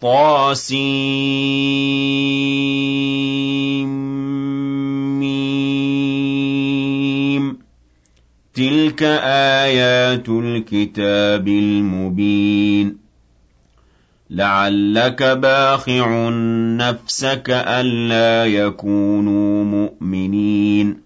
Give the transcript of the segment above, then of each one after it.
طاسيم. تلك آيات الكتاب المبين. لعلك باخع نفسك ألا يكونوا مؤمنين.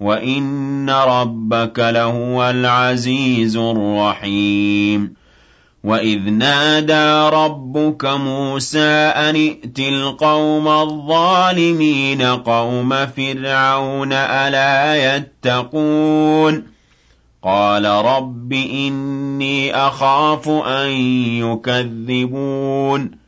وَإِنَّ رَبَّكَ لَهُوَ الْعَزِيزُ الرَّحِيمُ وَإِذْ نَادَىٰ رَبُّكَ مُوسَىٰ أَنِ ائْتِ الْقَوْمَ الظَّالِمِينَ قَوْمَ فِرْعَوْنَ أَلَا يَتَّقُونَ قَالَ رَبِّ إِنِّي أَخَافُ أَن يُكَذِّبُونِ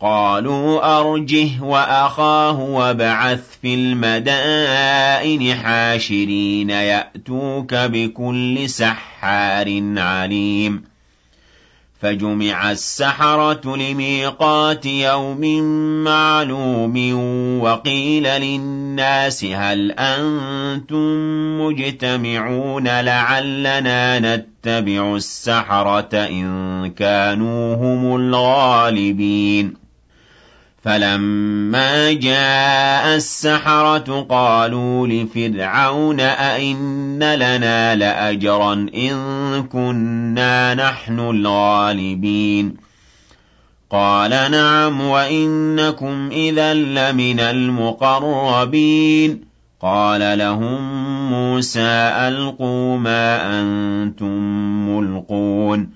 قَالُوا أَرْجِهْ وَأَخَاهُ وَابْعَثْ فِي الْمَدَائِنِ حَاشِرِينَ يَأْتُوكَ بِكُلِّ سَحَّارٍ عَلِيمٍ. فجمع السحرة لميقات يوم معلوم وقيل للناس هل أنتم مجتمعون لعلنا نتبع السحرة إن كانوا هم الغالبين. فَلَمَّا جَاءَ السَّحَرَةُ قَالُوا لِفِرْعَوْنَ أَئِنَّ لَنَا لَأَجْرًا إِن كُنَّا نَحْنُ الْغَالِبِينَ قَالَ نَعَمْ وَإِنَّكُمْ إِذًا لَّمِنَ الْمُقَرَّبِينَ قَالَ لَهُم مُوسَىٰ أَلْقُوا مَا أَنتُم مُّلْقُونَ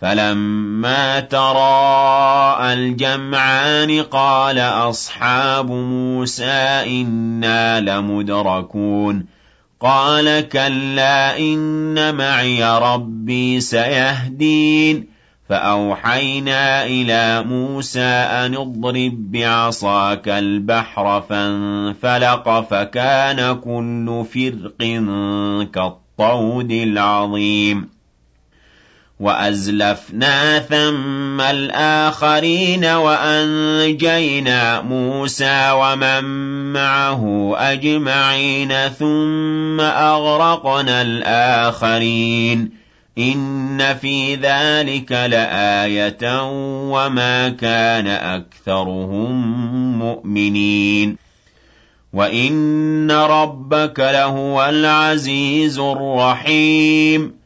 فَلَمَّا تَرَاءَى الْجَمْعَانِ قَالَ أَصْحَابُ مُوسَىٰ إِنَّا لَمُدْرَكُونَ قَالَ كَلَّا إِنَّ مَعِيَ رَبِّي سَيَهْدِينِ فَأَوْحَيْنَا إِلَىٰ مُوسَىٰ أَنِ اضْرِب بِّعَصَاكَ الْبَحْرَ فَانفَلَقَ فَكَانَ كُلُّ فِرْقٍ كَالطَّوْدِ الْعَظِيمِ وَأَزْلَفْنَا ثَمَّ الْآخَرِينَ وَأَنجَيْنَا مُوسَىٰ وَمَن مَّعَهُ أَجْمَعِينَ ثُمَّ أَغْرَقْنَا الْآخَرِينَ. إِنَّ فِي ذَٰلِكَ لَآيَةً وَمَا كَانَ أَكْثَرُهُم مُّؤْمِنِينَ. وَإِنَّ رَبَّكَ لَهُوَ الْعَزِيزُ الرَّحِيمُ.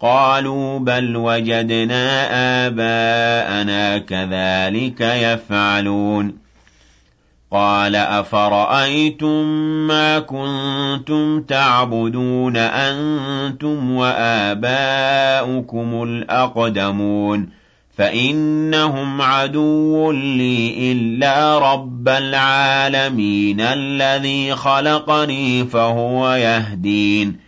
قَالُوا بَلْ وَجَدْنَا آبَاءَنَا كَذَٰلِكَ يَفْعَلُونَ. قَالَ أَفَرَأَيْتُم مَّا كُنتُمْ تَعْبُدُونَ أَنتُمْ وَآبَاؤُكُمُ الْأَقْدَمُونَ؟ فَإِنَّهُمْ عَدُوٌّ لِّي إِلَّا رَبَّ الْعَالَمِينَ الَّذِي خَلَقَنِي فَهُوَ يَهْدِينِ.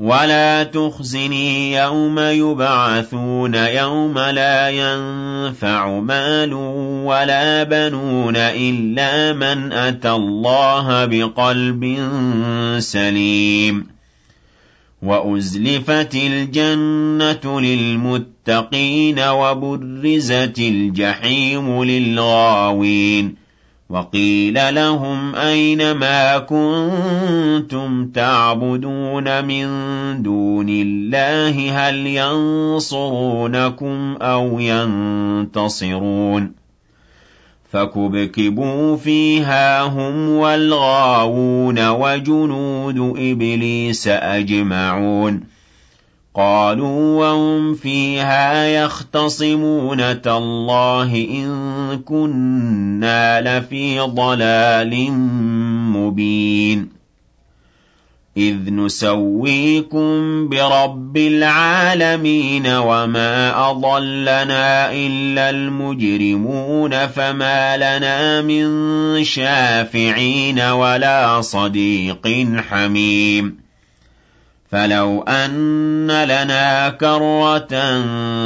وَلَا تُخْزِنِي يَوْمَ يُبْعَثُونَ يَوْمَ لَا يَنفَعُ مَالٌ وَلَا بَنُونَ إِلَّا مَنْ أَتَى اللَّهَ بِقَلْبٍ سَلِيمٍ وَأُزْلِفَتِ الْجَنَّةُ لِلْمُتَّقِينَ وَبُرِّزَتِ الْجَحِيمُ لِلْغَاوِينَ وَقِيلَ لَهُمْ أَيْنَ مَا كُنتُمْ تَعْبُدُونَ مِن دُونِ اللَّهِ هَلْ يَنصُرُونَكُمْ أَوْ يَنتَصِرُونَ فَكُبْكِبُوا فِيهَا هُمْ وَالْغَاوُونَ وَجُنُودُ إِبْلِيسَ أَجْمَعُونَ قَالُوا وَهُمْ فِيهَا يَخْتَصِمُونَ تَاللَّهِ إِن كُنَّا لَفِي ضَلَالٍ مُّبِينٍ. إِذْ نُسَوِّيكُم بِرَبِّ الْعَالَمِينَ وَمَا أَضَلَّنَا إِلَّا الْمُجْرِمُونَ فَمَا لَنَا مِن شَافِعِينَ وَلَا صَدِيقٍ حَمِيمٍ. فَلَوْ أَنَّ لَنَا كَرَّةً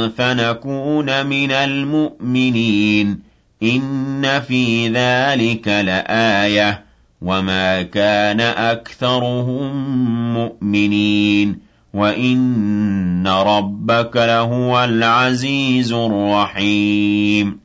فَنَكُونَ مِنَ الْمُؤْمِنِينَ إِنَّ فِي ذَلِكَ لَآيَةً وَمَا كَانَ أَكْثَرُهُم مُّؤْمِنِينَ وَإِنَّ رَبَّكَ لَهُوَ الْعَزِيزُ الرَّحِيمُ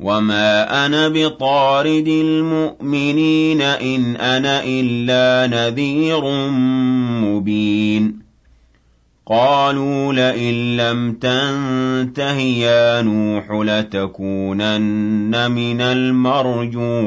وَمَا أَنَا بِطَارِدِ الْمُؤْمِنِينَ إِنْ أَنَا إِلَّا نَذِيرٌ مُّبِينٌ قَالُوا لَئِن لَّمْ تَنتَهِ يَا نُوحُ لَتَكُونَنَّ مِنَ الْمَرْجُومِينَ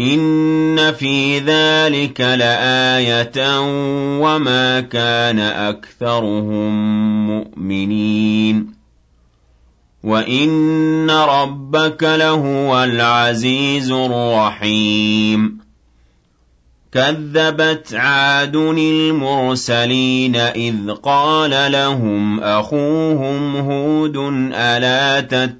إِنَّ فِي ذَلِكَ لَآيَةً وَمَا كَانَ أَكْثَرُهُم مُّؤْمِنِينَ وَإِنَّ رَبَّكَ لَهُوَ الْعَزِيزُ الرَّحِيمُ كَذَّبَتْ عَادٌ الْمُرْسَلِينَ إِذْ قَالَ لَهُمْ أَخُوهُمْ هُودٌ أَلَا تَتَّقُونَ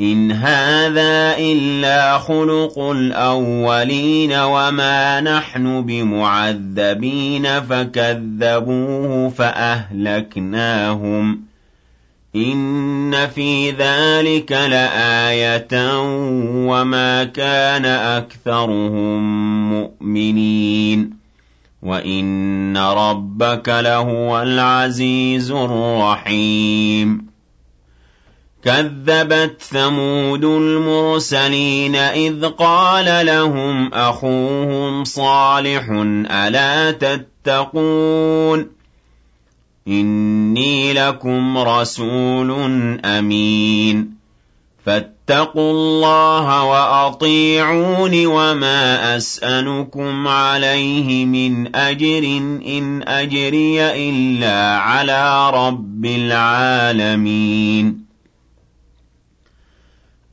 إن هذا إلا خلق الأولين وما نحن بمعذبين فكذبوه فأهلكناهم إِنَّ فِي ذَلِكَ لَآيَةً وَمَا كَانَ أَكْثَرُهُم مُّؤْمِنِينَ وَإِنَّ رَبَّكَ لَهُوَ الْعَزِيزُ الرَّحِيمُ كَذَّبَتْ ثَمُودُ الْمُرْسَلِينَ إِذْ قَالَ لَهُمْ أَخُوهُمْ صَالِحٌ أَلَا تَتَّقُونَ إِنِّي لَكُمْ رَسُولٌ أَمِينٌ فَاتَّقُوا اللَّهَ وَأَطِيعُونِ وَمَا أَسْأَلُكُمْ عَلَيْهِ مِنْ أَجْرٍ إِنْ أَجْرِيَ إِلَّا عَلَىٰ رَبِّ الْعَالَمِينَ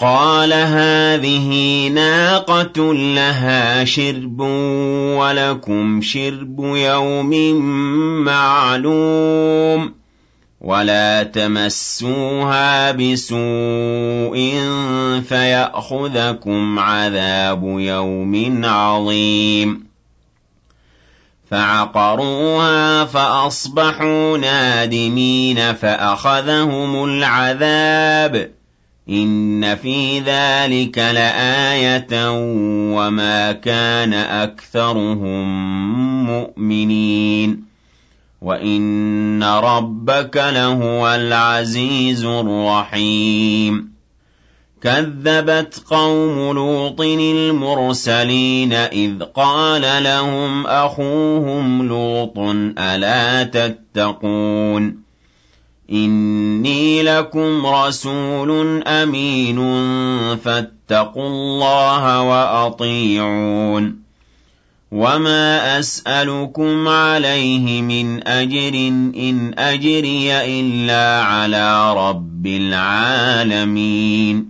قَالَ هَٰذِهِ نَاقَةٌ لَّهَا شِرْبٌ وَلَكُمْ شِرْبُ يَوْمٍ مَّعْلُومٍ وَلَا تَمَسُّوهَا بِسُوءٍ فَيَأْخُذَكُمْ عَذَابُ يَوْمٍ عَظِيمٍ فَعَقَرُوهَا فَأَصْبَحُوا نَادِمِينَ فَأَخَذَهُمُ الْعَذَابُ إِنَّ فِي ذَلِكَ لَآيَةً وَمَا كَانَ أَكْثَرُهُم مُّؤْمِنِينَ وَإِنَّ رَبَّكَ لَهُوَ الْعَزِيزُ الرَّحِيمُ كَذَّبَتْ قَوْمُ لُوطٍ الْمُرْسَلِينَ إِذْ قَالَ لَهُمْ أَخُوهُمْ لُوطٌ أَلَا تَتَّقُونَ إِنِّي لَكُمْ رَسُولٌ أَمِينٌ فَاتَّقُوا اللَّهَ وَأَطِيعُونِ وَمَا أَسْأَلُكُمْ عَلَيْهِ مِنْ أَجْرٍ إِنْ أَجْرِيَ إِلَّا عَلَىٰ رَبِّ الْعَالَمِينَ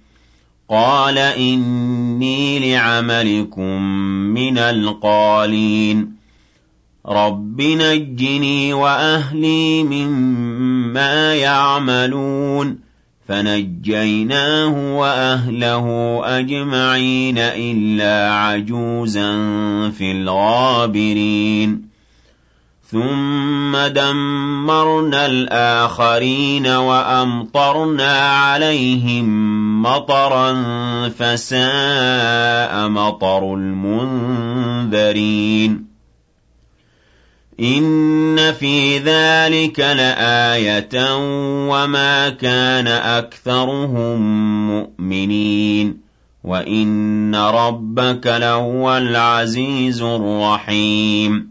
قَالَ إِنِّي لِعَمَلِكُم مِّنَ الْقَالِينَ. رَبِّ نَجِّنِي وَأَهْلِي مِمَّا يَعْمَلُونَ. فَنَجَّيْنَاهُ وَأَهْلَهُ أَجْمَعِينَ إِلَّا عَجُوزًا فِي الْغَابِرِينَ. ثُمَّ دَمَّرْنَا الْآخَرِينَ وَأَمْطَرْنَا عَلَيْهِم مَّطَرًا ۖ فَسَاءَ مَطَرُ الْمُنذَرِينَ. إِنَّ فِي ذَٰلِكَ لَآيَةً وَمَا كَانَ أَكْثَرُهُم مُّؤْمِنِينَ. وَإِنَّ رَبَّكَ لَهُوَ الْعَزِيزُ الرَّحِيمُ.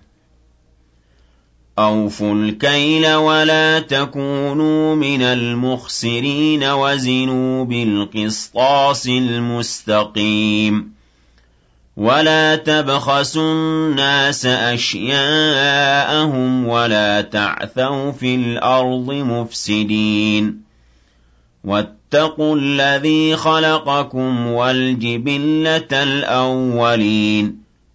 أَوْفُوا الْكَيْلَ وَلَا تَكُونُوا مِنَ الْمُخْسِرِينَ وَزِنُوا بِالْقِسْطَاسِ الْمُسْتَقِيمِ وَلَا تَبْخَسُوا النَّاسَ أَشْيَاءَهُمْ وَلَا تَعْثَوْا فِي الْأَرْضِ مُفْسِدِينَ وَاتَّقُوا الَّذِي خَلَقَكُمْ وَالْجِبِلَّةَ الْأَوَّلِينَ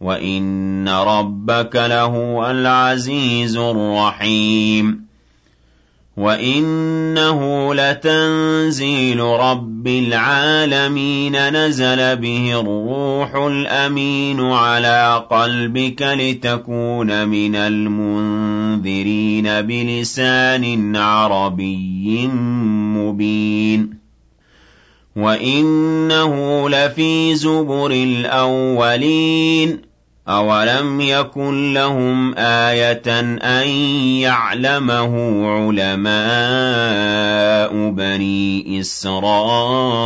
وَإِنَّ رَبَّكَ لَهُوَ الْعَزِيزُ الرَّحِيمُ وَإِنَّهُ لَتَنزِيلُ رَبِّ الْعَالَمِينَ نَزَلَ بِهِ الرُّوحُ الْأَمِينُ عَلَىٰ قَلْبِكَ لِتَكُونَ مِنَ الْمُنذِرِينَ بِلِسَانٍ عَرَبِيٍّ مُّبِينٍ وَإِنَّهُ لَفِي زُبُرِ الْأَوَّلِينَ أَوَلَمْ يَكُن لَّهُمْ آيَةً أَن يَعْلَمَهُ عُلَمَاءُ بَنِي إِسْرَائِيلَ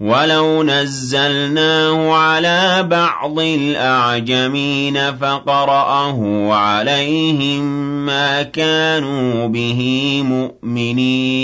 وَلَوْ نَزَّلْنَاهُ عَلَىٰ بَعْضِ الْأَعْجَمِينَ فَقَرَأَهُ عَلَيْهِم مَّا كَانُوا بِهِ مُؤْمِنِينَ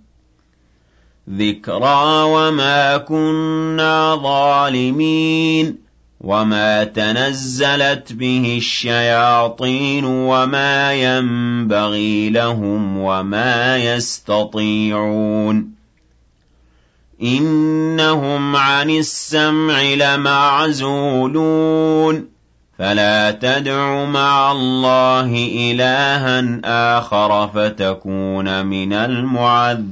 ذِكْرَىٰ وَمَا كُنَّا ظَالِمِينَ وَمَا تَنَزَّلَتْ بِهِ الشَّيَاطِينُ وَمَا يَنبَغِي لَهُمْ وَمَا يَسْتَطِيعُونَ إِنَّهُمْ عَنِ السَّمْعِ لَمَعْزُولُونَ فَلَا تَدْعُ مَعَ اللَّهِ إِلَٰهًا آخَرَ فَتَكُونَ مِنَ الْمُعَذَّبِينَ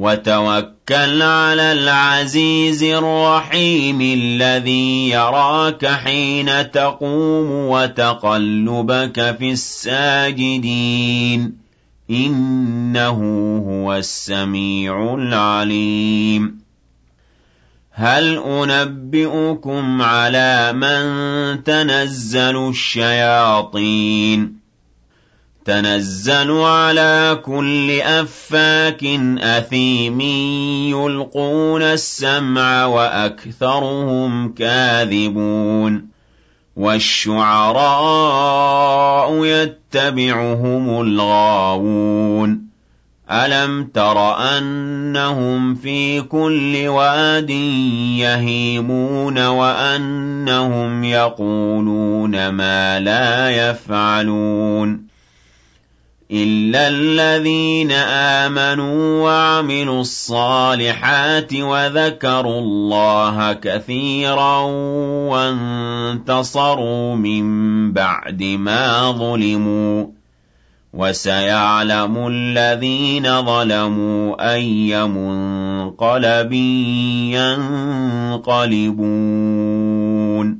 وَتَوَكَّلْ عَلَى الْعَزِيزِ الرَّحِيمِ الَّذِي يَرَاكَ حِينَ تَقُومُ وَتَقَلُّبَكَ فِي السَّاجِدِينَ. إِنَّهُ هُوَ السَّمِيعُ الْعَلِيمُ. هَلْ أُنَبِّئُكُمْ عَلَىٰ مَن تَنَزَّلُ الشَّيَاطِينُ؟ تَنَزَّلُ عَلَىٰ كُلِّ أَفَّاكٍ أَثِيمٍ يُلْقُونَ السَّمْعَ وَأَكْثَرُهُمْ كَاذِبُونَ وَالشُّعَرَاءُ يَتَّبِعُهُمُ الْغَاوُونَ أَلَمْ تَرَ أَنَّهُمْ فِي كُلِّ وَادٍ يَهِيمُونَ وَأَنَّهُمْ يَقُولُونَ مَا لَا يَفْعَلُونَ إِلَّا الَّذِينَ آمَنُوا وَعَمِلُوا الصَّالِحَاتِ وَذَكَرُوا اللَّهَ كَثِيرًا وَانتَصَرُوا مِن بَعْدِ مَا ظُلِمُوا ۗ وَسَيَعْلَمُ الَّذِينَ ظَلَمُوا أَيَّ مُنقَلَبٍ يَنقَلِبُونَ